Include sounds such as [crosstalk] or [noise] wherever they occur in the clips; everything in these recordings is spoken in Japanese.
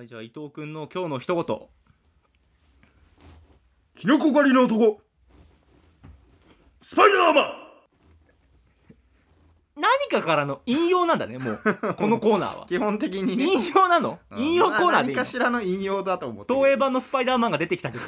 はいじゃあ伊藤君の今日の一言。キノコ狩りの男。スパイダーマン。何かからの引用なんだねもう。このコーナーは。基本的にね。引用なの？引用コーナーでいいの？何かしらの引用だと思ってる。東映版のスパイダーマンが出てきたけど。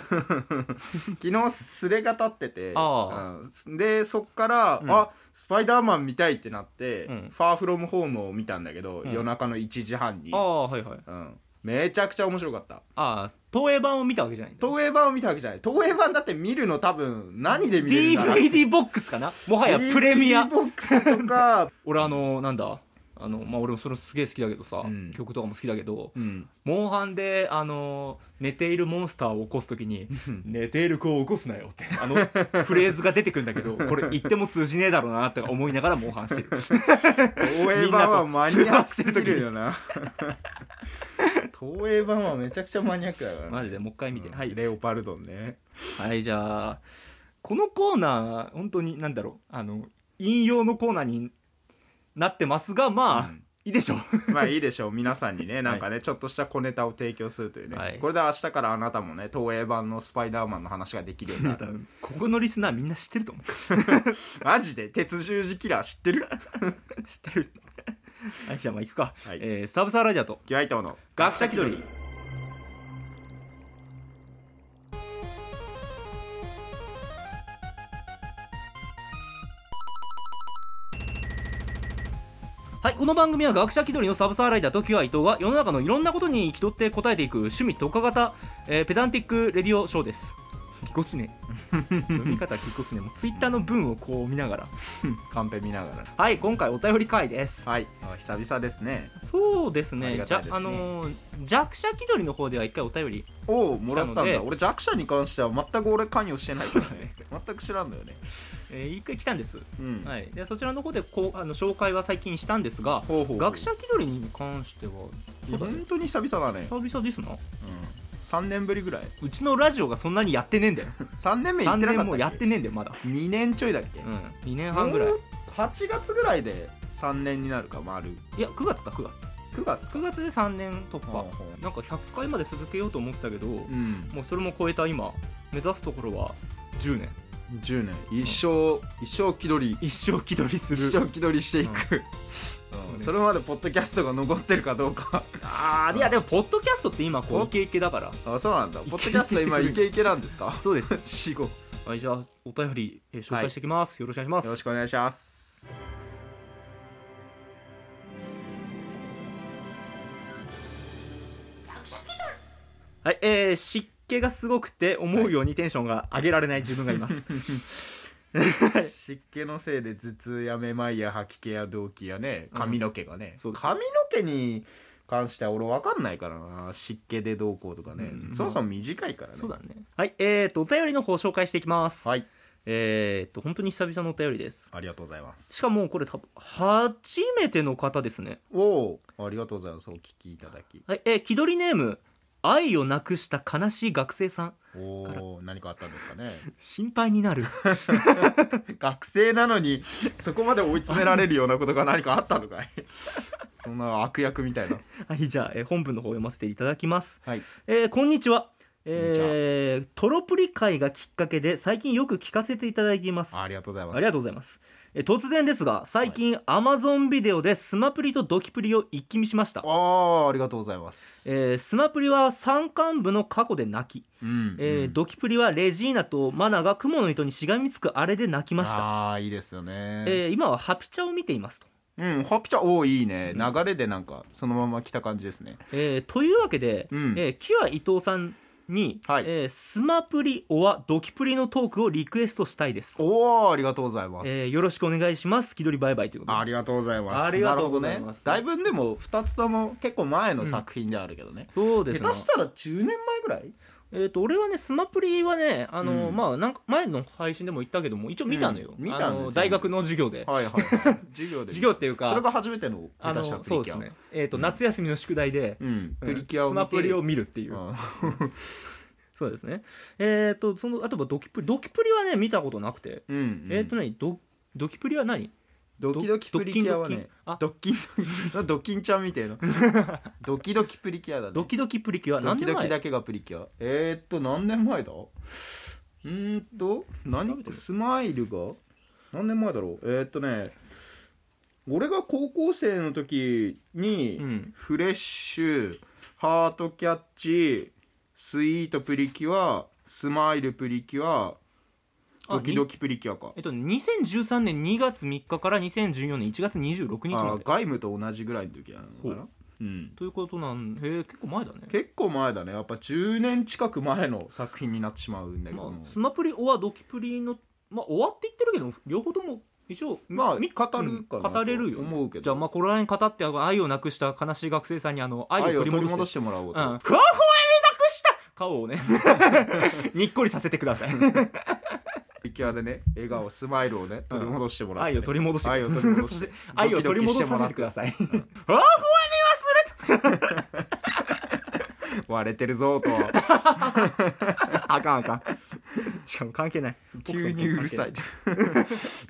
[laughs] 昨日スレが立ってて。あうん。でそっから、うん。あスパイダーマン見たいってなって、うん。ファーフロムホームを見たんだけど、うん。夜中の1時半に。あ、あはいはい。うん、めちゃくちゃ面白かった。ああ東映版を見たわけじゃないんだ。東映版を見たわけじゃない。東映版だって見るの多分何で見れるんだろう。DVD ボックスかな？もはやプレミア。DVD ボックスとか、[laughs] 俺あのなんだ？あのまあ俺もそれすげえ好きだけどさ、うん。曲とかも好きだけどうん、モンハンであの寝ているモンスターを起こすときに「寝ている子を起こすなよ」ってあの [laughs] フレーズが出てくるんだけどこれ言っても通じねえだろうなって思いながらモンハンしてる。東映版はマニアックすぎるよな。東映版はめちゃくちゃマニアックだからね。マジでもう一回見て、うん。はい。レオパルドンね。はいじゃあこのコーナー本当になんだろう。あの引用のコーナーになってますがまあ、うん。いいでしょう。[laughs] まあいいでしょう。皆さんにねなんかね、ちょっとした小ネタを提供するというね、はい。これで明日からあなたもね東映版のスパイダーマンの話ができるようになる。[laughs] ここのリスナーみんな知ってると思う。[laughs] マジで鉄十字キラー知ってる？知ってる。はいじゃあまあ行くか、はい。えーサブサーラジアとキュアイトーの学者気取りはい、この番組は学者気取りのサブサーライダーとキュア伊藤が世の中のいろんなことに気取って答えていく趣味特化型、えーペダンティックレディオショーです。ぎこちね。読み方ぎこちね。もうツイッターの文をこう見ながら。[laughs] カンペ見ながらはい、今回お便り会です。はいあ久々ですねそうですね。ねじゃあのー弱者気取りの方では一回お便り。おおもらったんだ俺弱者に関しては全く俺関与してないそうだね。全く知らんのよねえー一回来たんです。うん、はい。でそちらの方でこうあの紹介は最近したんですが、学者気取りに関してはね。本当に久々だね、久々ですな。うん、3年ぶりぐらいうちのラジオがそんなにやってねえんだよ。3年目行3ってなかっもやってねえんだよまだ。2年ちょいだっけ、うん。2年半ぐらいも。う8月ぐらいで3年になるか丸いや9月だ9月。9月か9月で3年突破。ほうほうなんか100回まで続けようと思ってたけど、うんもうそれも超えた今目指すところは10年。10年一生一生気取り一生気取りする。一生気取りしていく、うん。それまでポッドキャストが残ってるかどうか。ああいやでもポッドキャストって今こうおイケイケだから。あそうなんだ。ポッドキャスト今イケイケなんですか？そうです。死後。よはいじゃあお便り、えー紹介していきます、よろしくお願いします。ろしくお願いします。はいえー、湿気がすごくて思うようにテンションが上げられない自分がいます、[laughs] 湿気のせいで頭痛やめまいや吐き気や動悸やね。髪の毛がね、そうです。髪の毛に関しては俺分かんないからな。湿気でどうこうとかね、うんそもそも短いからね。そうだね。はい。えーとお便りの方紹介していきます。はい。えーと本当に久々のお便りです。ありがとうございます。しかもこれ多分初めての方ですね。おおありがとうございます。お聞きいただき。はい。えー、気取りネーム。愛をなくした悲しい学生さんおお何かあったんですかね？心配になる。[laughs] 学生なのにそこまで追い詰められるようなことが何かあったのかい？[laughs] そんな悪役みたいな。はいじゃあ、えー本文の方読ませていただきます。はい。えーこんにちは。えートロプリ会がきっかけで最近よく聞かせていただいています。あありがとうございます。りがとうございます。えー突然ですが最近 Amazon ビデオでスマプリとドキプリを一気見しました。ああありがとうございます。えースマプリは山間部の過去で泣き、うんえーうんドキプリはレジーナとマナが雲の糸にしがみつくあれで泣きました、ああいいですよね。えー今はハピチャを見ていますと、うんハピちゃんおおいいね。流れでなんかそのまま来た感じですね。えーというわけで、うん。えーキュア伊藤さんに、はい。えースマプリオアドキプリのトークをリクエストしたいです。おおありがとうございます。えーよろしくお願いします。気取りバイバイということで。ありがとうございます。ありがとうございます。だいぶでも2つとも結構前の作品であるけどね、そうですね。下手したら10年前ぐらい？えっ、と俺はねスマプリはねあの、うん。まあなんか前の配信でも言ったけども一応見たのよ、うん。見たんだよ。あの大学の授業で。はいはい、はい、授業で授業っていうかそれが初めてのあの下手したプリキュアそうですね。えっ、と、うん。夏休みの宿題で、うん。うんプリキュアを見て。スマプリを見るっていう、うん [laughs] そうですね。えっ、とそのあとはドキプリドキプリはね見たことなくて、うんうん。えっ、とねドドキプリは何？ドキドキプリキュアはねドッキンドッキン。ドッキンちゃんみたいな。[laughs] ドキドキプリキュアだね。ドキドキプリキュア。ドキドキだけがプリキュア。えー、っと何年前だ？うーんと何スマイルが？何年前だろう？えー、っとね俺が高校生の時に、うん。フレッシュハートキャッチスイートプリキュアスマイルプリキュアあドキドキプリキュアか。えっと2013年2月3日から2014年1月26日まで。あガイムと同じぐらいの時なのかな。ほう。ん。ということなんへえ結構前だね。結構前だね。やっぱ10年近く前の作品になってしまうんだけど。も、まあ、スマプリオアドキプリのまあ終わって言ってるけど両方とも一応まあみ語るかなうんと語れるよ思うけど。じゃあまあここら辺語って愛をなくした悲しい学生さんにあの愛愛をを取り戻して。取り戻してもらおうと、うん、ふわふわになくした顔をね。[laughs] [laughs] にっこりさせてくださいプリキュアでね笑顔スマイルをね取り戻してもらって、愛を取り戻して愛を取り戻 [laughs] して愛を取り戻させてくださいふわふわ割れてるぞと。[laughs] あかんあかん。しかも関係ない。急にうるさい。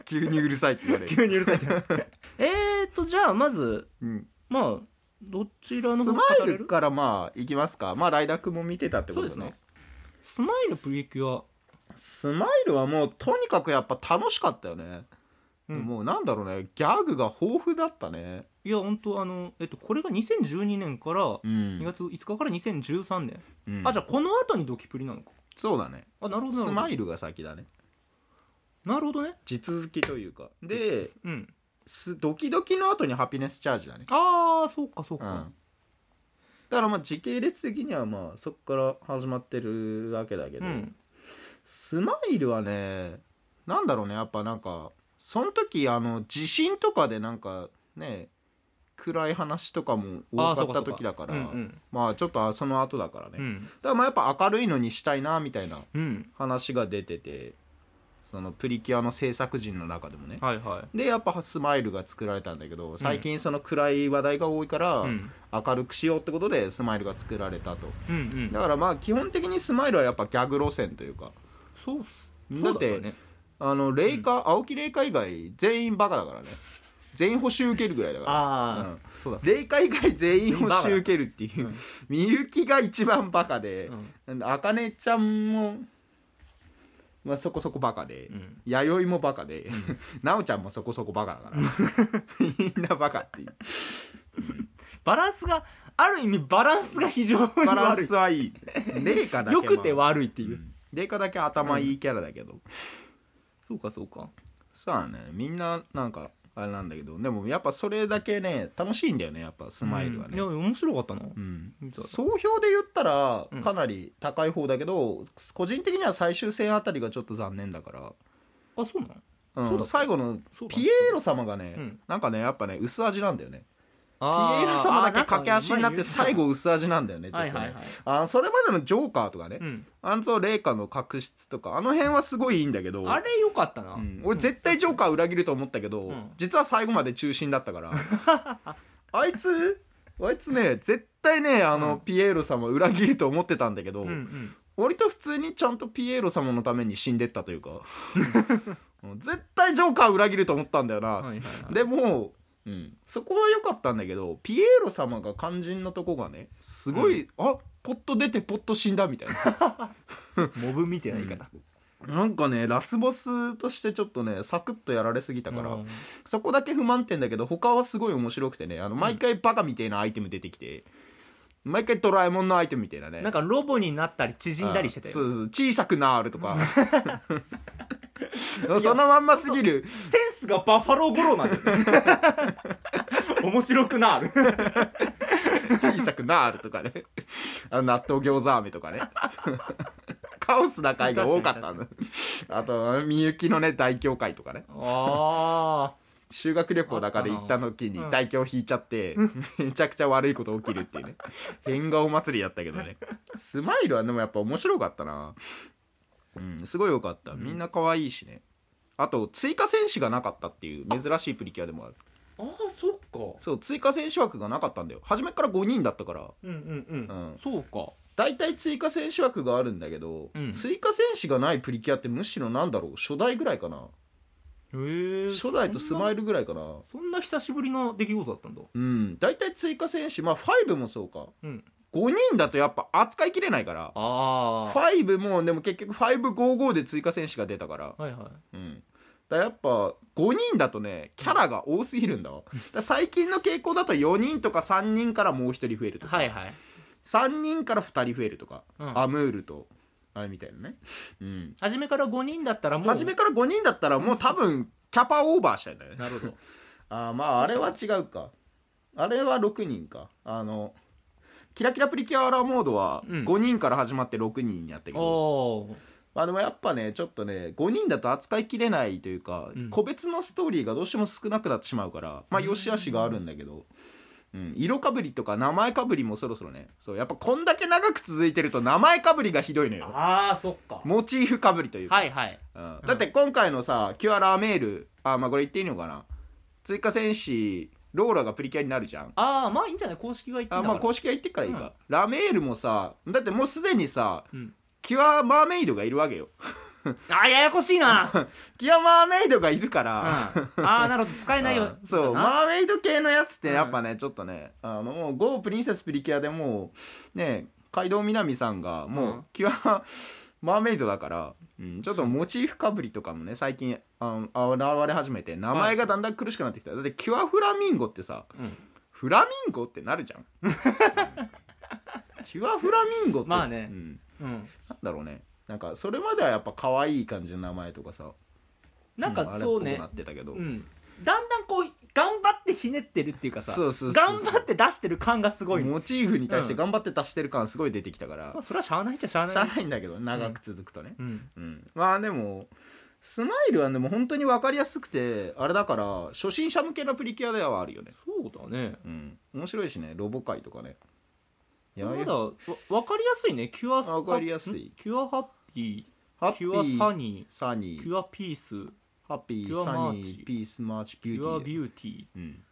急にうるさいって言われる、急にうるさいって。[laughs] えーっとじゃあまずうん、まあどちらの方、スマイルからまあいきますか。まあライダー君も見てたってことね。スマイルプリキュアスマイルはもうとにかくやっぱ楽しかったよね、うん。もうなんだろうね。ギャグが豊富だったね。いや本当あのえっとこれが2012年からうん。2月5日から2013年、うんあじゃあこの後にドキプリなのか。そうだね。あなるほど。なるほどスマイルが先だね。なるほどね。地続きというか。でうん。すドキドキの後にハピネスチャージだね。ああそうかそうか、うん。だからまあ時系列的にはまあそこから始まってるわけだけど、うんスマイルはねなんだろうねやっぱなんかその時あの地震とかでなんかね暗い話とかも多かった時だからうんうん。まあちょっとその後だからね、だかうんらまあやっぱ明るいのにしたいなみたいなうん。話が出ててそのプリキュアの制作陣の中でもね。はいはでやっぱスマイルが作られたんだけど最近その暗い話題が多いから、明るくしようってことでスマイルが作られたと。うんうん。だからまあ基本的にスマイルはやっぱギャグ路線というかそうっす。だってねあのレイカ、青木レイカ以外全員バカだからね。全員補習受けるぐらいだから。ああ、うん。そうだレイカ以外全員補習受けるっていううんみゆきが一番バカでうん。あかねちゃんも、まあ、そこそこバカで、うん。弥生もバカで、[laughs] なおちゃんもそこそこバカだから。[laughs] みんなバカっていう。バランスがある意味バランスが非常に悪い。バランスはいい。よくてまあ。悪いっていう、うんレイカだけ頭いいキャラだけど、そうかそうか。そうだねみんななんかあれなんだけど。でもやっぱそれだけね楽しいんだよねやっぱスマイルはね。うん。いや面白かったな、うん。総評で言ったらうん。かなり高い方だけど、個人的には最終戦あたりがちょっと残念だから、あそうなの？うんそうだ最後のそうだ。ピエーロ様がね、うん。なんかねやっぱね薄味なんだよねピエあーロ様だけ駆け足になってあ最後薄味なんだよねちょっとね、はいはいはい。あそれまでのジョーカーとかね、うん。あのとレイカの確執とかあの辺はすごいいいんだけどあれよかったな、うん。俺絶対ジョーカー裏切ると思ったけど、うん。実は最後まで中心だったから。[laughs] あいつあいつね絶対ねあの、うん。ピエーロ様裏切ると思ってたんだけど、うんうん。割と普通にちゃんとピエーロ様のために死んでったというか。[laughs] うん。絶対ジョーカー裏切ると思ったんだよな、はいはいはい。でも、うん、そこは良かったんだけどピエーロ様が肝心のとこがねすごい、あポッと出てポッと死んだみたいな。[laughs] モブみたいな言い方、なんかねラスボスとしてちょっとねサクッとやられすぎたから、うん。そこだけ不満点だけど他はすごい面白くてねあの毎回バカみたいなアイテム出てきて、毎回ドラえもんのアイテムみたいなね。なんかロボになったり縮んだりしてたよ。そうそう。小さくなるとか [laughs] [laughs] そのまんますぎる。センスがバッファローゴローなんだよね。[laughs] 面白くなる。小さくなるとかね。あの納豆餃子飴とかね。カオスな回が多かったの。あとみゆきのね大教会とかね。あ修学旅行だかで行った時にうん大凶引いちゃって、めちゃくちゃ悪いこと起きるっていうね。変顔祭りやったけどね。[laughs] スマイルはでもやっぱ面白かったなうんすごい良かった。みんな可愛いしね。あと追加戦士がなかったっていう珍しいプリキュアでもある。ああそっか。そう追加戦士枠がなかったんだよ。初めから5人だったから。うんうんうん、うん。そうか。大体追加戦士枠があるんだけど、うん。追加戦士がないプリキュアってむしろなんだろう？初代ぐらいかな。へえ初代とスマイルルぐらいかな。そんな久しぶりの出来事だったんだ。うん。大体追加選手まあ5もそうか。うん5人だとやっぱ扱いきれないから。ああ5もでも結局555で追加選手が出たから。はいはい。うん。だからやっぱ5人だとねキャラが多すぎるんだわ。だから最近の傾向だと4人とか3人からもう1人増えるとか、はいはい。3人から2人増えるとか、うん。アムールとあれみたいなね。うん。初めから5人だったらもう。初めから5人だったらもう多分キャパオーバーしたんだよね。なるほど。[laughs] あーまああれは違うか。あれは6人か。あのキラキラプリキュアラモードはうん。5人から始まって6人になったけど、まあでもやっぱねちょっとね5人だと扱いきれないというか、うん。個別のストーリーがどうしても少なくなってしまうからまあ良し悪しがあるんだけど、うん、色かぶりとか名前かぶりもそろそろね。そうやっぱこんだけ長く続いてると名前かぶりがひどいのよ。ああそっか。モチーフかぶりというか、はいはい。うん。だって今回のさキュアラーメールあまあこれ言っていいのかな。追加戦士ローラがプリキュアになるじゃん。ああまあいいんじゃない？公式が言ってあまあ公式が言ってっからいいか、ラメールもさだってもうすでにさうん。キュアマーメイドがいるわけよ。あーややこしいな。[laughs] キュアマーメイドがいるから、うん。ああなるほど使えないよ。[laughs] うん。そうマーメイド系のやつってやっぱね、ちょっとねあのもう GO プリンセスプリキュアでもうね街道南さんがもううん。キュア、マーメイドだから、うん、ちょっとモチーフかぶりとかもね最近あ現れ始めて名前がだんだん苦しくなってきた、だってキュアフラミンゴってさうん。フラミンゴってなるじゃん。[laughs] キュアフラミンゴってまあね。うん、うん。なんだろうね。なんかそれまではやっぱ可愛い感じの名前とかさなんかんそうね。なってたけど、うん。だんだんこう頑張ってひねってるっていうかさそうそうそうそう。頑張って出してる感がすごいモチーフに対して頑張って足してる感すごい出てきたから。まあ、それはしゃあないっちゃしゃあない。しゃあないんだけど長く続くとね、うん。うん。まあでもスマイルはでも本当に分かりやすくてあれだから初心者向けのプリキュアではあるよね。そうだね。うん。面白いしねロボ界とかね。いやまだわ分かりやすいね。キュアわかりやすい。んキュアハッピハッピーキュアサーニサニーーキュアピースハッピキュアーサニマーチーピースマーチビキューティー。ビューティー。うん。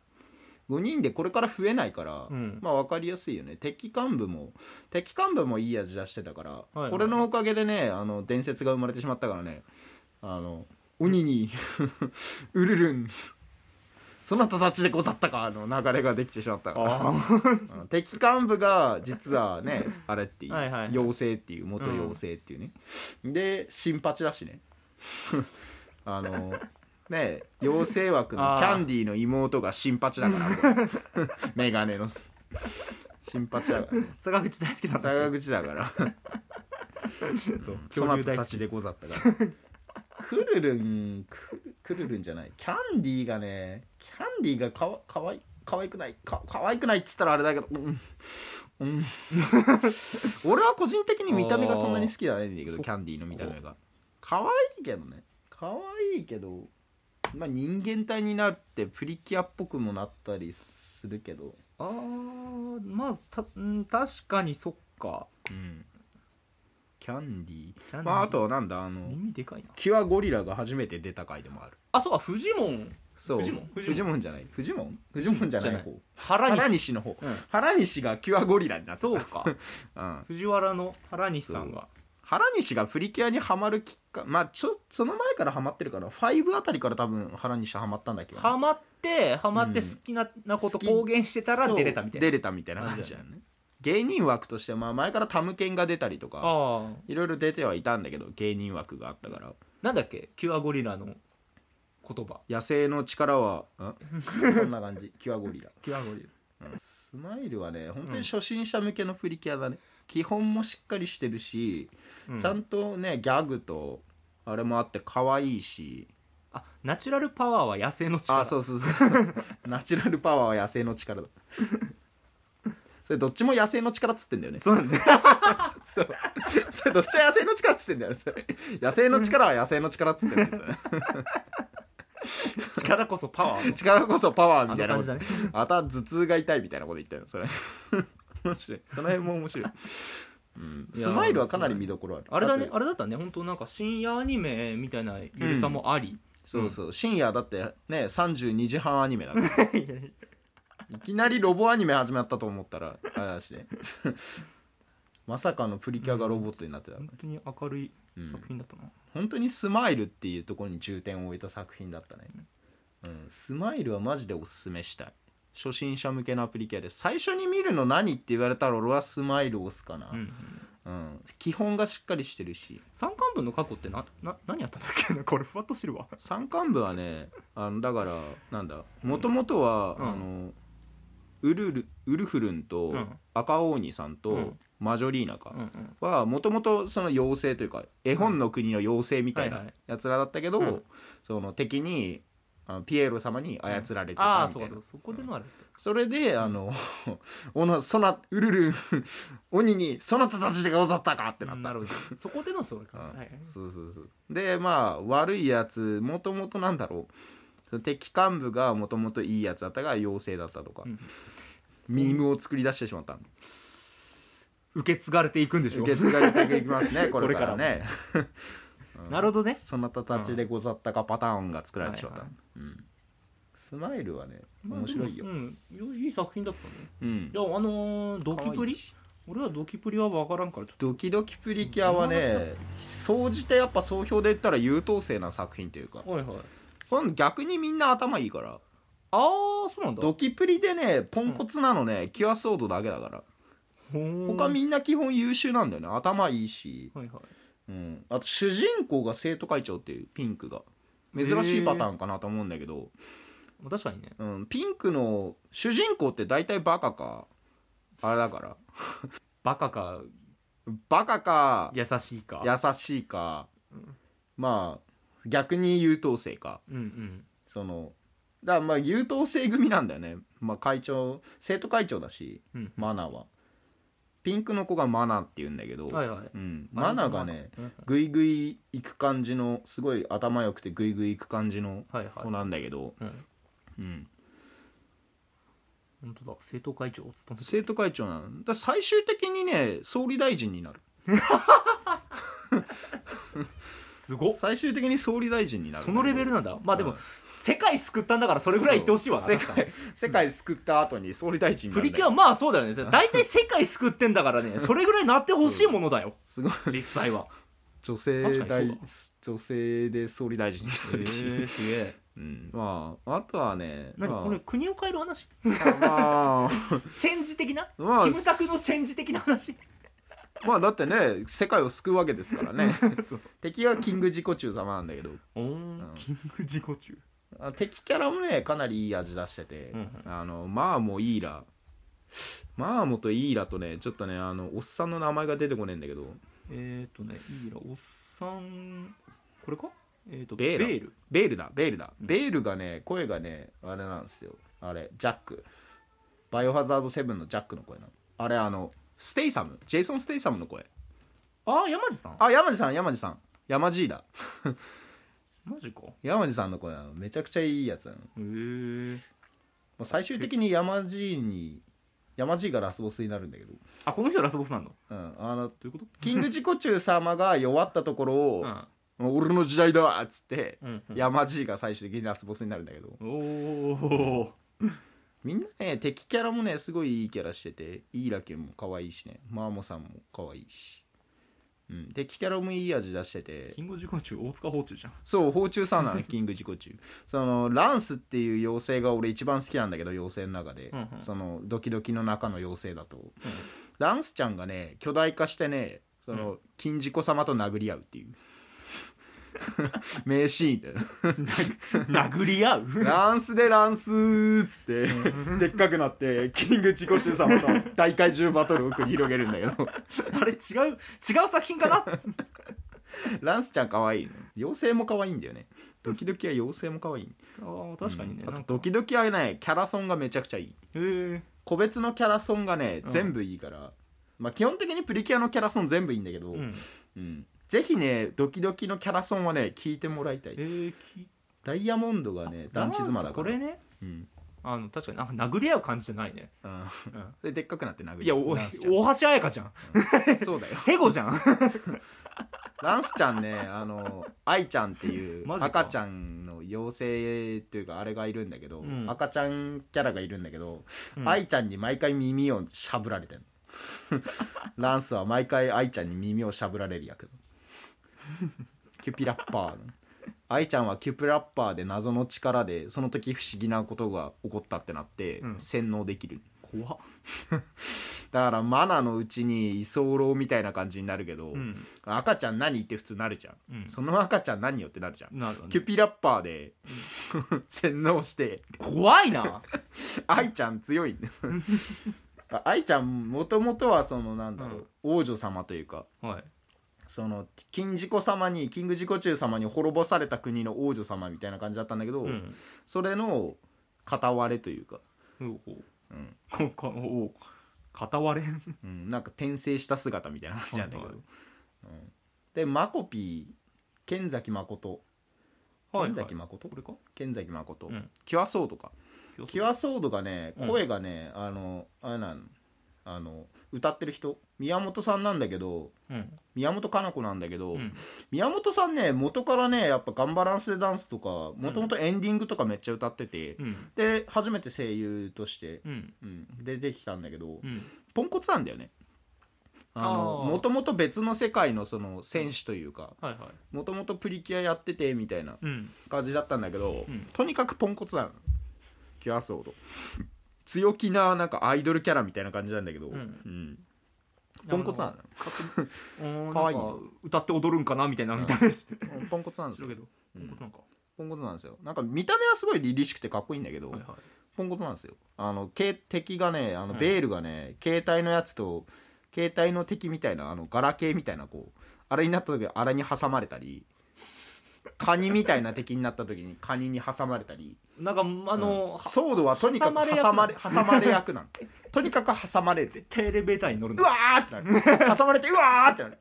5人でこれから増えないから、うん。まあ分かりやすいよね。敵幹部も敵幹部もいい味出してたから、いはい。これのおかげでねあの伝説が生まれてしまったからね。あの鬼に [laughs] ウルルンそなたたちでござったかの流れができてしまったから。あ [laughs] あの敵幹部が実はね [laughs] あれっていうはいはいはい。妖精っていう元妖精っていうね、で新八だしねあのね妖精枠のキャンディーの妹が新八だから。[laughs] メガネの。新八だから。ね坂口大輔さんだっ坂口だから。けそうそなたたちでござったから。クルルンクルクルルンじゃない。キャンディーがねキャンディーがかわかわいかわいくない。かかわいくないっつったらあれだけど。うん、うん、[laughs] 俺は個人的に見た目がそんなに好きじゃないんだけどキャンディーの見た目が。可愛いけどね可愛いけどまあ人間体になってプリキュアっぽくもなったりするけど。あーまずたうん確かにそっか。うん。キャンディー。キャンディー。まああとはなんだあの耳でかいな。キュアゴリラが初めて出た回でもある。あそうかフジモン。そう。フジモンフジモン。じゃない。フジモン？フジモンじゃない方。原西。原西の方。うん。原西がキュアゴリラになった。そうか。[laughs] うん、藤原の原西さんが原西がプリキュアにはまるきっかまあちょその前からハマってるから5あたりから多分原西はまったんだけど。ハマってハマってうん好きな,、なこと公言してたら出れたみたいな。出れたみたいな感じだよね。芸人枠としてはまあ前からタムケンが出たりとかいろいろ出てはいたんだけど芸人枠があったから。なんだっけ？キュアゴリラの言葉。野生の力はん？[laughs] そんな感じ。キュアゴリラ。キュアゴリスマイルはね本当に初心者向けのプリキュアだね、基本もしっかりしてるし、ラ、うんちゃんとねギャグとあれもあって可愛いし。あ natural power は野生の力。あそうそうそう。[laughs] natural power は野生の力だ。[laughs] それどっちも野生の力っつってんだよね。そうなんだよ [laughs] そう。それどっちは野生の力っつってんだよね。それ。野生の力は野生の力っつってんだよ力こそパワー。力こそパワーあみたいなこと。の感じだね。あた頭痛が痛いみたいなこと言ったよそれ。面白い。その辺も面白い、スマイルはかなり見どころある。あれだねとあれだったね。本当なんか深夜アニメみたいなゆるさもあり、そうそう。深夜だってね32時半アニメだから。[laughs] いきなりロボアニメ始まったと思ったらあれだしね。[laughs] まさかのプリキュアがロボットになってたから。本当に明るいうん作品だったな。本当にスマイルっていうところに重点を置いた作品だったね、うん、スマイルはマジでおすすめしたい初心者向けのアプリ系で最初に見るの何って言われたら俺はスマイルを押すかな、うんうん。うん。基本がしっかりしてるし。三冠文の過去ってなな何やったんだっけ？な [laughs] これふわっとしてるわ。山間部はねあのだからなんだもともとは、うん。あのウルルウルフルンとうん。赤鬼さんとうん。マジョリーナか、はもともとその妖精というか絵本の国の妖精みたいなやつらだったけど、うん。その敵にあのピエロ様に操られてああたみたいな、そうそうそこでのあれそれであのおのそなウルルン鬼にそなたたちでござったかってなった。なるほど。そこでのそれか。うん。はいはい。そうそうそう。でまあ悪いやつもともとなんだろう。その敵幹部がもともといいやつだったが妖精だったとか、うん。ミームを作り出してしまった。受け継がれていくんでしょ。受け継がれていきますねこれからね [laughs] なるほどね。そなたたちでござったかパターンが作られてしまった、はいはい。うん、スマイルはね面白いよ、うん。いい作品だったね。うん。いやあのードキプリ。俺はドキプリは分からんからドキドキプリキュアはね総じてやっぱ総評で言ったら優等生な作品というか。はいはい。逆にみんな頭いいから。ああそうなんだ。ドキプリでねポンコツなのね、キュアソードだけだから。他他みんな基本優秀なんだよね。頭いいし、はいはいうん、あと主人公が生徒会長っていうピンクが珍しいパターンかなと思うんだけど、まあ確かにね。うん、ピンクの主人公って大体バカかあれだから。バカかバカか優しいか。優しいか、まあ逆に優等生か。うんうん。そのだからまあ優等生組なんだよね、まあ、会長生徒会長だしうんマナはピンクの子がマナって言うんだけど、はいはい。うん、マナがねうん。グイグイ行く感じのすごい頭良くてグイグイ行く感じのはいはい。子なんだけど、うん。うん、本当だ。生徒会長を務めて生徒会長なの。だから最終的にね総理大臣になる [laughs] すごっ。最終的に総理大臣になる。そのレベルなんだ。まあでもうん世界救ったんだからそれぐらい言ってほしいわな世確かに。界世界救った後に総理大臣になるんだよプリキュアまあそうだよね。大体世界救ってんだからね。[laughs] それぐらいなってほしいものだよ。すごい。実際は。女性確か大に女性で総理大臣になへるっていすげえ。うん、まああとはねまあ。何これ国を変える話？まあ。[laughs] チェンジ的な？まあ。キムタクのチェンジ的な話？まあだってね世界を救うわけですからね。[laughs] そう。敵はキング自己中様なんだけど。おーキング自己中。あ敵キャラもねかなりいい味出してて、うんあのマーモイーラ。マーモとイーラとねちょっとねあのおっさんの名前が出てこねえんだけど。えっ、ー、とねいいらおっさんこれか？えっ、ー、とベーラ。ベール。ベールだベールだ。ベールがね声がねあれなんですよ。あれジャック。バイオハザード7のジャックの声なの。あれあのステイサム？ジェイソン・ステイサムの声。ああ山路さん？あ山路さん山路さん。山路だ。マジか？へ山路さんの声なのめちゃくちゃいいやつなのえ最終的に山路に山路がラスボスになるんだけど、あこの人ラスボスなんだどうん、あのういうこと？キング自己中様が弱ったところを、うん。俺の時代だっつって、うんうん。山路が最終的にラスボスになるんだけど。おおみんなね敵キャラもねすごいいいキャラしててイーラキュンも可愛いしねマーモさんも可愛いし、うん、敵キャラもいい味出してて。キング自己中大塚芳忠じゃん。そう宝中さんなの [laughs] キング自己中そのランスっていう妖精が俺一番好きなんだけど妖精の中で、うんうん。そのドキドキの中の妖精だと、ランスちゃんがね巨大化してねその、金次子様と殴り合うっていう [laughs] 名シーンだよ [laughs] 殴り合う？ランスでランスーっつってでっかくなってキング自己中様と大怪獣バトルを繰り広げるんだけど。あれ違う？違う作品かな？ランスちゃん可愛いの。妖精も可愛いんだよね。ドキドキは妖精も可愛い。あー確かにね、あなんか。とドキドキはねキャラソンがめちゃくちゃいい。へえ個別のキャラソンがねうん全部いいから、まあ基本的にプリキュアのキャラソン全部いいんだけど、うん。うんぜひねドキドキのキャラソンはね聞いてもらいたい。えー、きダイヤモンドがね団地妻だから。これね。うん。あの確かになんか殴り合う感じじゃないね、うんうそれでっかくなって殴ん、る。いやお大橋彩香じゃん。そうだよ。[laughs] ヘゴじゃん。[laughs] ランスちゃんねあの愛ちゃんっていう [laughs] 赤ちゃんの妖精っていうかあれがいるんだけど、うん。赤ちゃんキャラがいるんだけど、うん。愛ちゃんに毎回耳をしゃぶられてるランスは毎回愛ちゃんに耳をしゃぶられる役 [laughs] キュピラッパー。愛ちゃんはキュピラッパーで謎の力でその時不思議なことが起こったってなって、うん。洗脳できる。怖っ。[laughs] だからマナのうちに居候みたいな感じになるけど、うん。赤ちゃん何って普通なるじゃん、うん。その赤ちゃん何よってなるじゃん、ね。キュピラッパーで、[laughs] 洗脳して。怖いな。愛ちゃん強い。愛ちゃんもともとはそのなんだろう、王女様というかはいその金ジコ様にキングジコチュウ様に滅ぼされた国の王女様みたいな感じだったんだけど、うん。それの片割れというか、おうん。[laughs] 片割れ？うん、なんか転生した姿みたいな感じなんだけど、はいはい。うん、でマコピー剣崎誠。剣崎誠？これか？剣崎誠、うん。キュアソードか。キュアアソードがねうん。声がね、あのあれなん？あの歌ってる人宮本さんなんだけどうん。宮本かな子なんだけど、うん。宮本さんね元からねやっぱ「ガンバランスでダンス」とかもともとエンディングとかめっちゃ歌ってて、うん。で初めて声優として、出てきたんだけど、うん。ポンコツなんだよね。もともと別の世界のその選手というかもともとプリキュアやっててみたいなうん。感じだったんだけど、うん。とにかくポンコツなの。キュアソード強気ななんかアイドルキャラみたいな感じなんだけど、うん。うん。ポンコツなのうん可愛い。なんか歌って踊るんかなみたいな見た目しうん。[laughs] ポンコツなんですよ。ポンコツなんか。ポンコツなんですよ。なんか見た目はすごい凛々しくてかっこいいんだけど、はいはい。ポンコツなんですよ。あのけ敵がねあのうん。ベールがね、携帯のやつと携帯の敵みたいなあのガラケーみたいなこうあれになった時あれに挟まれたりカニみたいな敵になった時にカニに挟まれたり。なんかあのうん。ソードはとにかく挟まれ挟まれ挟まれ役なのとにかく挟まれる。絶対エレベーターに乗るうなわーってなる。挟まれてうわーってなる。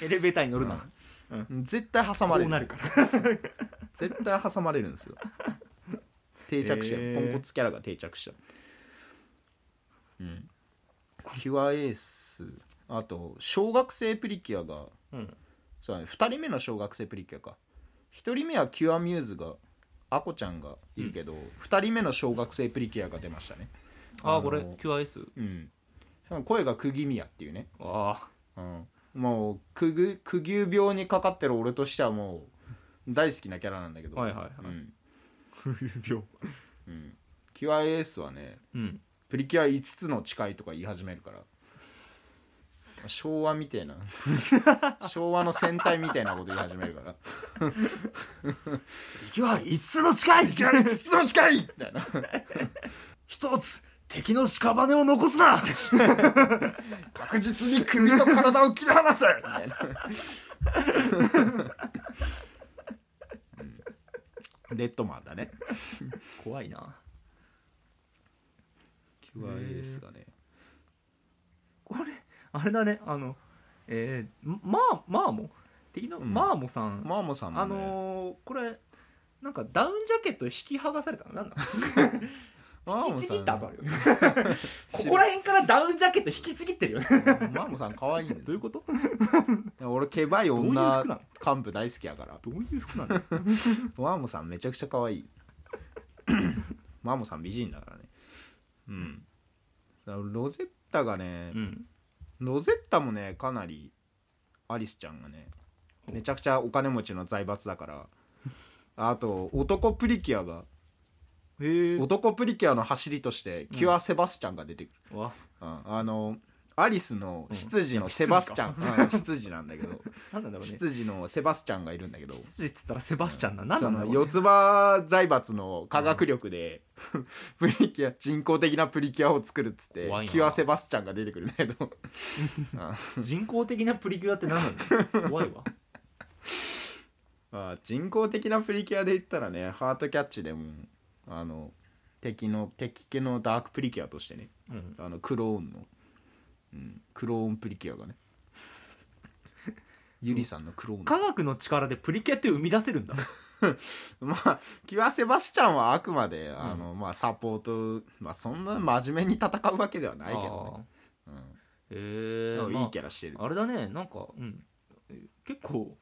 エレベーターに乗るな。絶対挟まれる。なるから。[laughs] 絶対挟まれるんですよ。定着者、へー。ポンコツキャラが定着者。うん。キュアエース。あと小学生プリキュアが。うん。そうだね。2人目の小学生プリキュアか1人目はキュアミューズがアコちゃんがいるけど、2人目の小学生プリキュアが出ましたね。ああこれの QRS うん。しかも声が釘宮っていうね。あうん、もうくぐ苦牛病にかかってる俺としてはもう大好きなキャラなんだけど、はいはいはい。うん。あ病うん、キュアエースはねうん。プリキュア5つの誓いとか言い始めるから昭和みたいな。[laughs] 昭和の戦隊みたいなこと言い始めるから。敵は5つの誓い「5つの誓い!」みたいな。一つ敵の屍を残すな！確実に首と体を切り離せ！みたいな、うん。レッドマンだね。怖いな。キュアエースがね。これあれだねあのえー、まあまあも敵のうん。マーモさん、マーモさんも、ね、あのー、これなんかダウンジャケット引き剥がされたの？なんだ？[laughs] マーモさん。引きちぎった後あるよね。[laughs] ここら辺からダウンジャケット引きちぎってるよね。マーモさん可愛いんだよ。どういうこと？俺ケバいどういう女服なの？幹部大好きやから。どういう服なの？[laughs] マーモさんめちゃくちゃ可愛い。[coughs] マーモさん美人だからね。うん。だからロゼッタがね、うんロゼッタもねかなりアリスちゃんがねめちゃくちゃお金持ちの財閥だから。あと男プリキュアが男プリキュアの走りとしてキュアセバスチャンが出てくる、わ。うん。あのアリスの執事のうんセバスチャン、うん執事なんだけど。なんだろうね。執事のセバスチャンがいるんだけど。執事っつったらセバスチャンな何なんだろう、ね、その四つ葉財閥の科学力で、プリキュア人工的なプリキュアを作るっつってキュアセバスチャンが出てくるんだけど。あ人工的なプリキュアって何なんだろう怖いわ。[laughs] あ人工的なプリキュアで言ったらねハートキャッチでもあの敵の敵系のダークプリキュアとしてねうん。あのクローンの、うん、クローンプリキュアがね。[laughs] ゆりさんのクローン。科学の力でプリキュアって生み出せるんだ。[laughs] まあキュアセバスチャンはあくまで、あのまあ、サポート、まあ、そんな真面目に戦うわけではないけどね、うん、でもまあいいキャラしてる、あれだね。なんかうん。え結構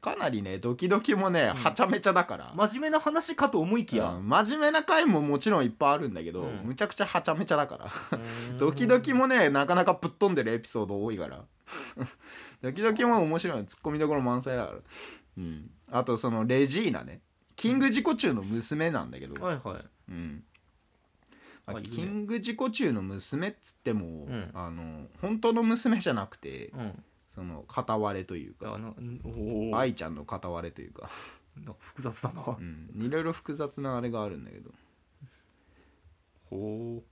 かなりねドキドキもね、はちゃめちゃだから、真面目な話かと思いきや、うん真面目な回ももちろんいっぱいあるんだけど、うん。むちゃくちゃはちゃめちゃだから。うん。ドキドキもねなかなかぶっ飛んでるエピソード多いから。[laughs] 時々も面白い。のツッコミどころ満載だから。うん。あとそのレジーナね。キング自己中の娘なんだけど、はいはい。うん。まああいるね。キング自己中の娘っつっても、ん。あの本当の娘じゃなくてうんその片割れというか。あの愛ちゃんの片割れというか、なんか複雑だな。うん、いろいろ複雑なあれがあるんだけど。ほ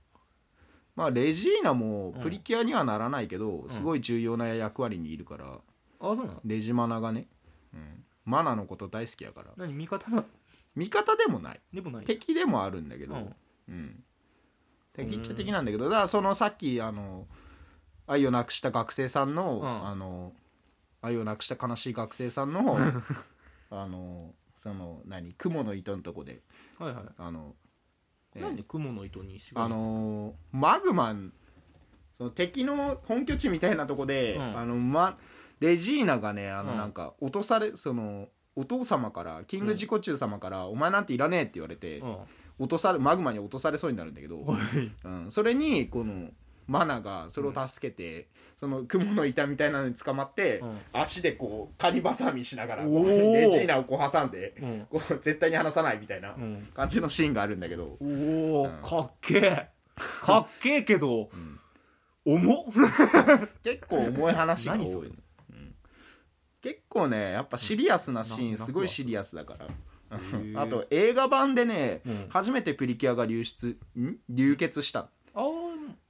まあレジーナもプリキュアにはならないけど、ん。すごい重要な役割にいるから。うあそうなの？レジマナがね、うん、マナのこと大好きやから。何味方な味方でもない。でもない。敵でもあるんだけど、うん。うん、敵っちゃ敵なんだけど。だからそのさっきあの愛をなくした学生さんの、うん。あの愛をなくした悲しい学生さんの [laughs] あのその何雲の糸のとこではいはい。あの、えーなんで雲の糸にあのマグマンその敵の本拠地みたいなとこで、うん。あのまレジーナがねあのうん。なんか落とされそのお父様からキング自己中様から、お前なんていらねえって言われて、うん。落とされマグマに落とされそうになるんだけど、はい。うん、それにこのマナがそれを助けて、その雲の板みたいなのに捕まって、うん。足でこうカニバサミしながらレジーナをこう挟んでうん。こう絶対に離さないみたいなうん。感じのシーンがあるんだけど、おうん。おかっけえ [laughs] かっけえけどん。重っ。結構重い話が多いうん。結構ねやっぱシリアスなシーンなすごいシリアスだから。ー。あと映画版でね、うん。初めてプリキュアが流出ん？流血した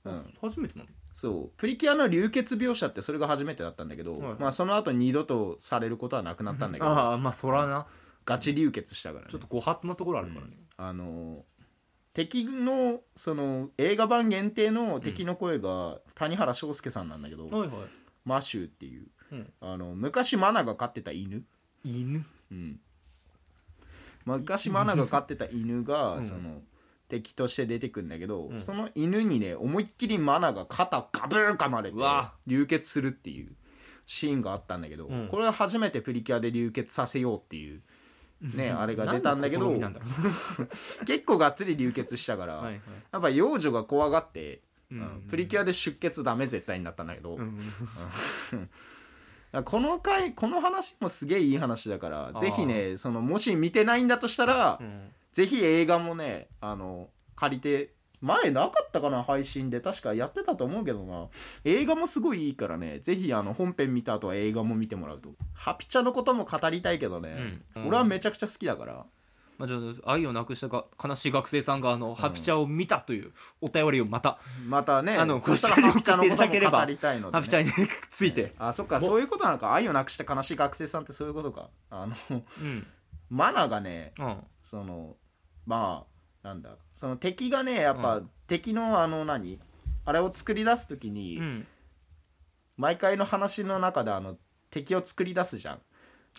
うん。初めてなの？そう。プリキュアの流血描写ってそれが初めてだったんだけど、はいまあ、その後二度とされることはなくなったんだけど、ああまあそらな。ガチ流血したからね。ちょっとご法度なところあるからね。あの敵のその映画版限定の敵の声が谷原章介さんなんだけど、はいはい。マシューっていう、うん。あの昔マナが飼ってた犬、犬？うん、昔マナが飼ってた犬が、うん。その敵として出てくんだけど、うん。その犬にね思いっきりマナが肩をガブー噛まれて流血するっていうシーンがあったんだけど、うん。これは初めてプリキュアで流血させようっていうね [laughs] あれが出たんだけど [laughs] 結構がっつり流血したから、うはいはい。やっぱ幼女が怖がって、ううん。んプリキュアで出血ダメ絶対になったんだけど、うん [laughs] この回この話もすげえいい話だからー。ぜひねそのもし見てないんだとしたら、うんぜひ映画もねあの借りて前なかったかな配信で。確かやってたと思うけどな。映画もすごいいいからね。ぜひあの本編見た後は映画も見てもらうと。ハピチャのことも語りたいけどね、うん。俺はめちゃくちゃ好きだから。まあ、じゃあ愛をなくしたが悲しい学生さんがあの、ハピチャを見たというお便りをまた、またねあのそしたらハピチャのことも語りたいので、ね、ハピチャについて、あそっかそういうことなのか。愛をなくした悲しい学生さんってそういうことか。あのうん。マナがねうん。そのまあなんだ。その敵がねやっぱ、う敵のあの何？あれを作り出す時に、うん。毎回の話の中であの敵を作り出すじゃん。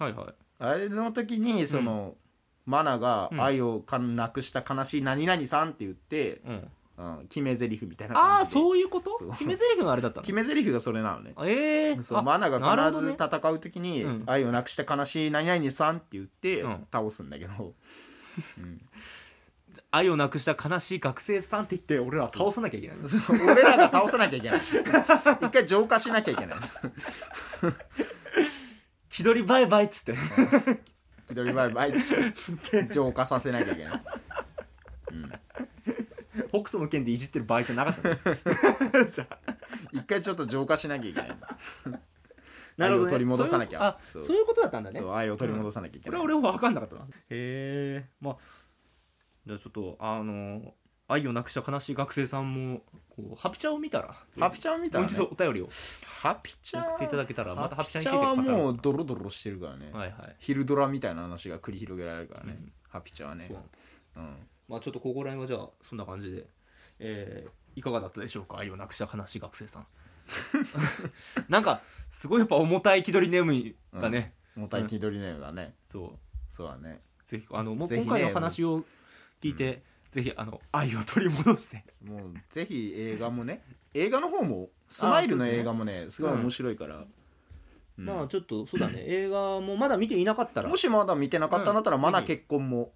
はいはい。あれの時にその、マナがうん。愛をかなくした悲しい何々さんって言って、うん。うん、決め台詞みたいなああ感じで。そういうこと？そう。決め台詞があれだったの？決め台詞がそれなのね。ええそうマナが必ず戦う時に、うん。愛をなくした悲しい何々さんって言って、うん。倒すんだけど、[laughs] 愛をなくした悲しい学生さんって言って俺らは倒さなきゃいけない [laughs] 俺らが倒さなきゃいけない。[laughs] 一回浄化しなきゃいけない。[laughs] 気取りバイバイっつって。気取りバイバイっつって。浄化させなきゃいけない。北斗の剣でいじってる場合じゃなかったねじゃあ一回ちょっと浄化しなきゃいけない。なるほど、ね、愛を取り戻さなきゃ。そういうことあそういうことだったんだね。そう愛を取り戻さなきゃいけない、これは俺は分かんなかったな。へえまあじゃあちょっとあの愛をなくした悲しい学生さんもこうハピチャを見たらハピちゃん見たもうら、ね、一度お便りを。ハピちゃん送っていただけたらまたハピチャについハピちゃんはもうドロドロしてるからね、はいはい。昼ドラみたいな話が繰り広げられるからね、うん。ハピちゃんはね。そううん。まあちょっとここら辺はじゃあそんな感じでえーいかがだったでしょうか？愛をなくした悲しい学生さん。[laughs] なんかすごいやっぱ重たい気取り眠いがね、もたい気取りネームだね、そう。そうだね。ぜひあのもう今回の話を聞いて、ぜひあの愛を取り戻して。もうぜひ映画もね映画の方もスマイルの映画もねすごい面白いから、うん。まあちょっとそうだね。映画もまだ見ていなかったら。もしまだ見てなかったんだったら、うん。マナ結婚も。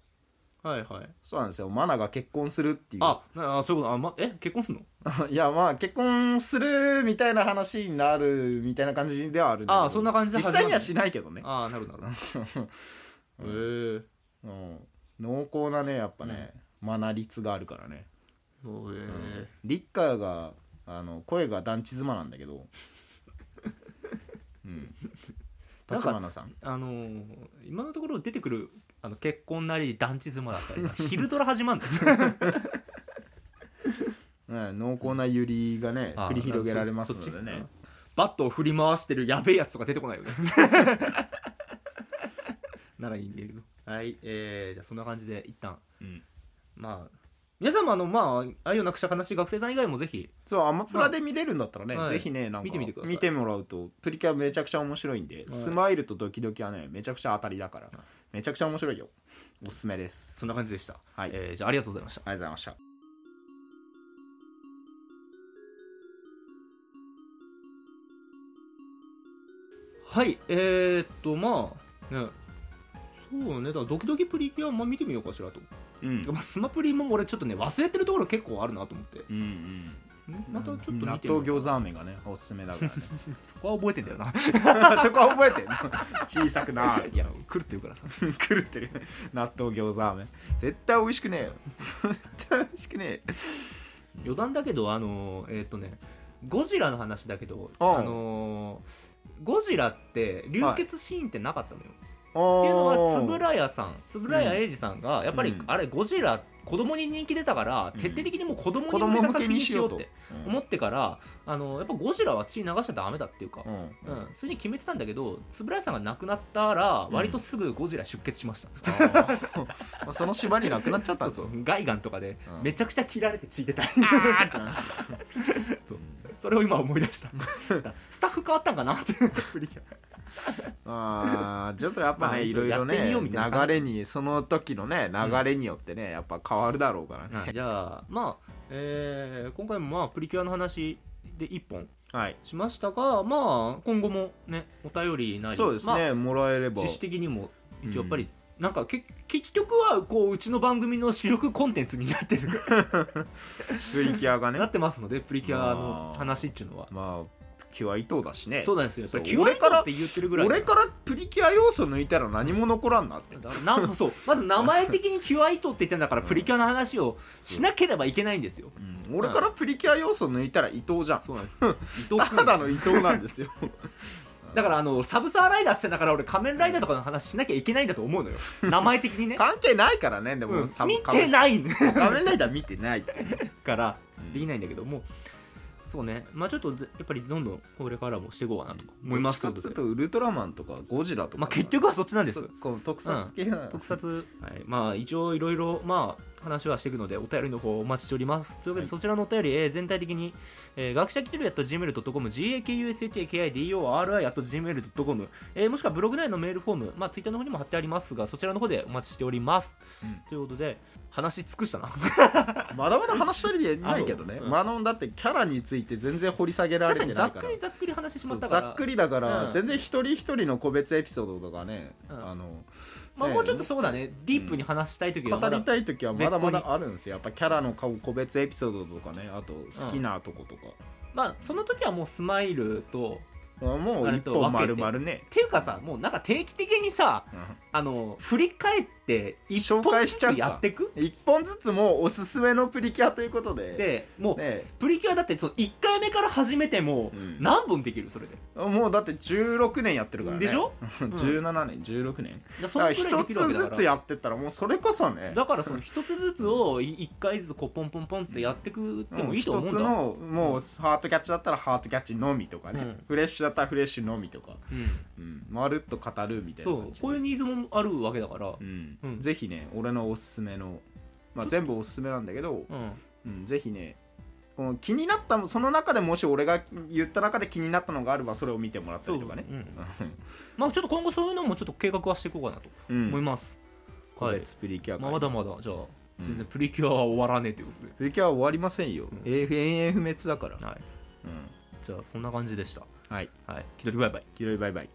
はいはい。そうなんですよ。マナが結婚するっていう。あなあそういうこと？あ、ま、え結婚すんの？[laughs] いやまあ結婚するみたいな話になるみたいな感じではあるんだけど。あそんな感じで実始まる際にはしないけどね、ああなるなるへえ [laughs] うん、濃厚なねやっぱね、マナ率があるからね。そうへえリッカーがあの声が団地妻なんだけど。[laughs] うん。なんか立花さん。あのー今のところ出てくるあの結婚なり団地妻だったりが昼ドラ始まんだよ。ね [laughs] 濃厚なユリがねあ繰り広げられますそそっち？のでねバットを振り回してるやべえやつとか出てこないよね [laughs] ならいいんだけどはいえー、じゃあそんな感じで一旦。うん。まあ皆さんもあのまあ愛をなくした悲しい学生さん以外もぜひそうアマプラで見れるんだったらね、はい。ぜひねなんか見てみてください。見てもらうとプリキュアめちゃくちゃ面白いんで、い。スマイルとドキドキはねめちゃくちゃ当たりだから、めちゃくちゃ面白いよ。おすすめです。そんな感じでした、はい。えーじゃあありがとうございました。ありがとうございました。はいえー、っとまあねそうね。だからドキドキプリキュア、まあ、見てみようかしらと、うん。まあ、スマプリも俺ちょっとね忘れてるところ結構あるなと思って。うんうんん。またちょっと見納豆餃子飴がねおすすめだからね。[laughs] そこは覚えてんだよな。[laughs] そこは覚えてんの。[laughs] 小さくな。いや狂ってるからさ。狂ってる。納豆餃子飴。絶対美味しくねえよ。絶対美味しくねえ。余談だけどあのーえーっとねゴジラの話だけどあうん。のーゴジラって流血シーンってなかったのよ、っっていうのは円谷さん円谷英二さんがやっぱり、うん。あれゴジラ子供に人気出たから、うん。徹底的にもう子供子に向けた作品ににしようって。思ってからあのやっぱゴジラは血流しちゃダメだっていうか、うん。うん、それに決めてたんだけど円谷さんが亡くなったら割とすぐゴジラ出血しました、あー。まあその縛りなくなっちゃったんですよ。ガイガンとかでうん。めちゃくちゃ切られて血出たり。[laughs] それを今思い出した。スタッフ変わったんかなって [laughs] あーちょっとやっぱまあねいろいろね流れにその時のね流れによってねやっぱ変わるだろうからね。アじゃあまあ、えー今回もまあプリキュアの話で1本はい。しましたがまあ今後もねお便りなりそうですまあねもらえれば。自主的にも一応やっぱり、なんかけ結局はこううちの番組の主力コンテンツになってる。[laughs] プリキュアが [laughs] なねってますのでプリキュアの話っていうのは、まあキュア伊藤だしね。そうなんですよ。キュア俺からって言ってるぐらい俺からプリキュア要素抜いたら何も残らんなって。だからなんそう。まず名前的にキュアイトって言ってんだから、プリキュアの話をしなければいけないんですよ、うん。俺からプリキュア要素抜いたら伊藤じゃん。そうなんです。よ [laughs] 伊藤君ただの伊藤なんですよ。[laughs] だからあのサブサーライダーってだから俺仮面ライダーとかの話しなきゃいけないんだと思うのよ。名前的にね、関係ないからね。でも、うん。サ見てない。仮面ライダー見てない [laughs] からうん。できないんだけども、そうね。まあちょっとやっぱりどんどんこれからもしていこうかなと思います。どっちかっとウルトラマンとかゴジラとか。まあ結局はそっちなんです。特撮系な、特撮、はい、まあ一応いろいろまあ話はしていくのでお便りの方お待ちしております。というわけで、はい。そちらのお便り、えー全体的に、えー、学者キルや gmail.com gakushakidori.gmail.com、えー、もしくはブログ内のメールフォームまあツイッターの方にも貼ってありますがそちらの方でお待ちしております、うん。ということで話し尽くしたな。[laughs] まだまだ話したりで [laughs] ないけどね。あそううん。まだだってキャラについて全然掘り下げられてないから。くりざっくり話しまったから。ざっくりだから、うん。全然一人一人の個別エピソードとかね、うん。あのまあ、ねもうちょっとそうだね。ディープに話したい時は語りたい時はまだま別だあるんですよ。やっぱキャラの顔個別エピソードとかね。あと好きなとことか、まあその時はもうスマイルとあもう一本丸々ね、っていうかさもうなんか定期的にさあの振り返って一紹本ずつ介しちゃうかやってく？一本ずつもうおすすめのプリキュアということで。でもう、ねプリキュアだってその1回目から始めてもうん。何本できる？それで、もうだって16年やってるからね。でしょ？17年16年。だから一のくらいできるわけだから。つずつやってったらもうそれこそね。だからその一つずつを1回ずつこうポンポンポンってやってくってもいいと思うんだ、一つのもうハートキャッチだったらハートキャッチのみとかね、うん。フレッシュだったらフレッシュのみとか、うん。うん、まるっと語るみたいなそう。こういうニーズもあるわけだから。うんうん。ぜひね俺のおすすめの、まあ、全部おすすめなんだけど、うん。うん、ぜひねこの気になったその中でもし俺が言った中で気になったのがあればそれを見てもらったりとかね。うん。[laughs] まあちょっと今後そういうのもちょっと計画はしていこうかなとうん。思います、個別プリキュアまあ、会まだまだじゃあうん。全然プリキュアは終わらねえということで、プリキュアは終わりませんよ、うん。永遠不滅だから、はい。うん、じゃあそんな感じでした。はい。はい。気取りバイバイ。黄色いバイバイ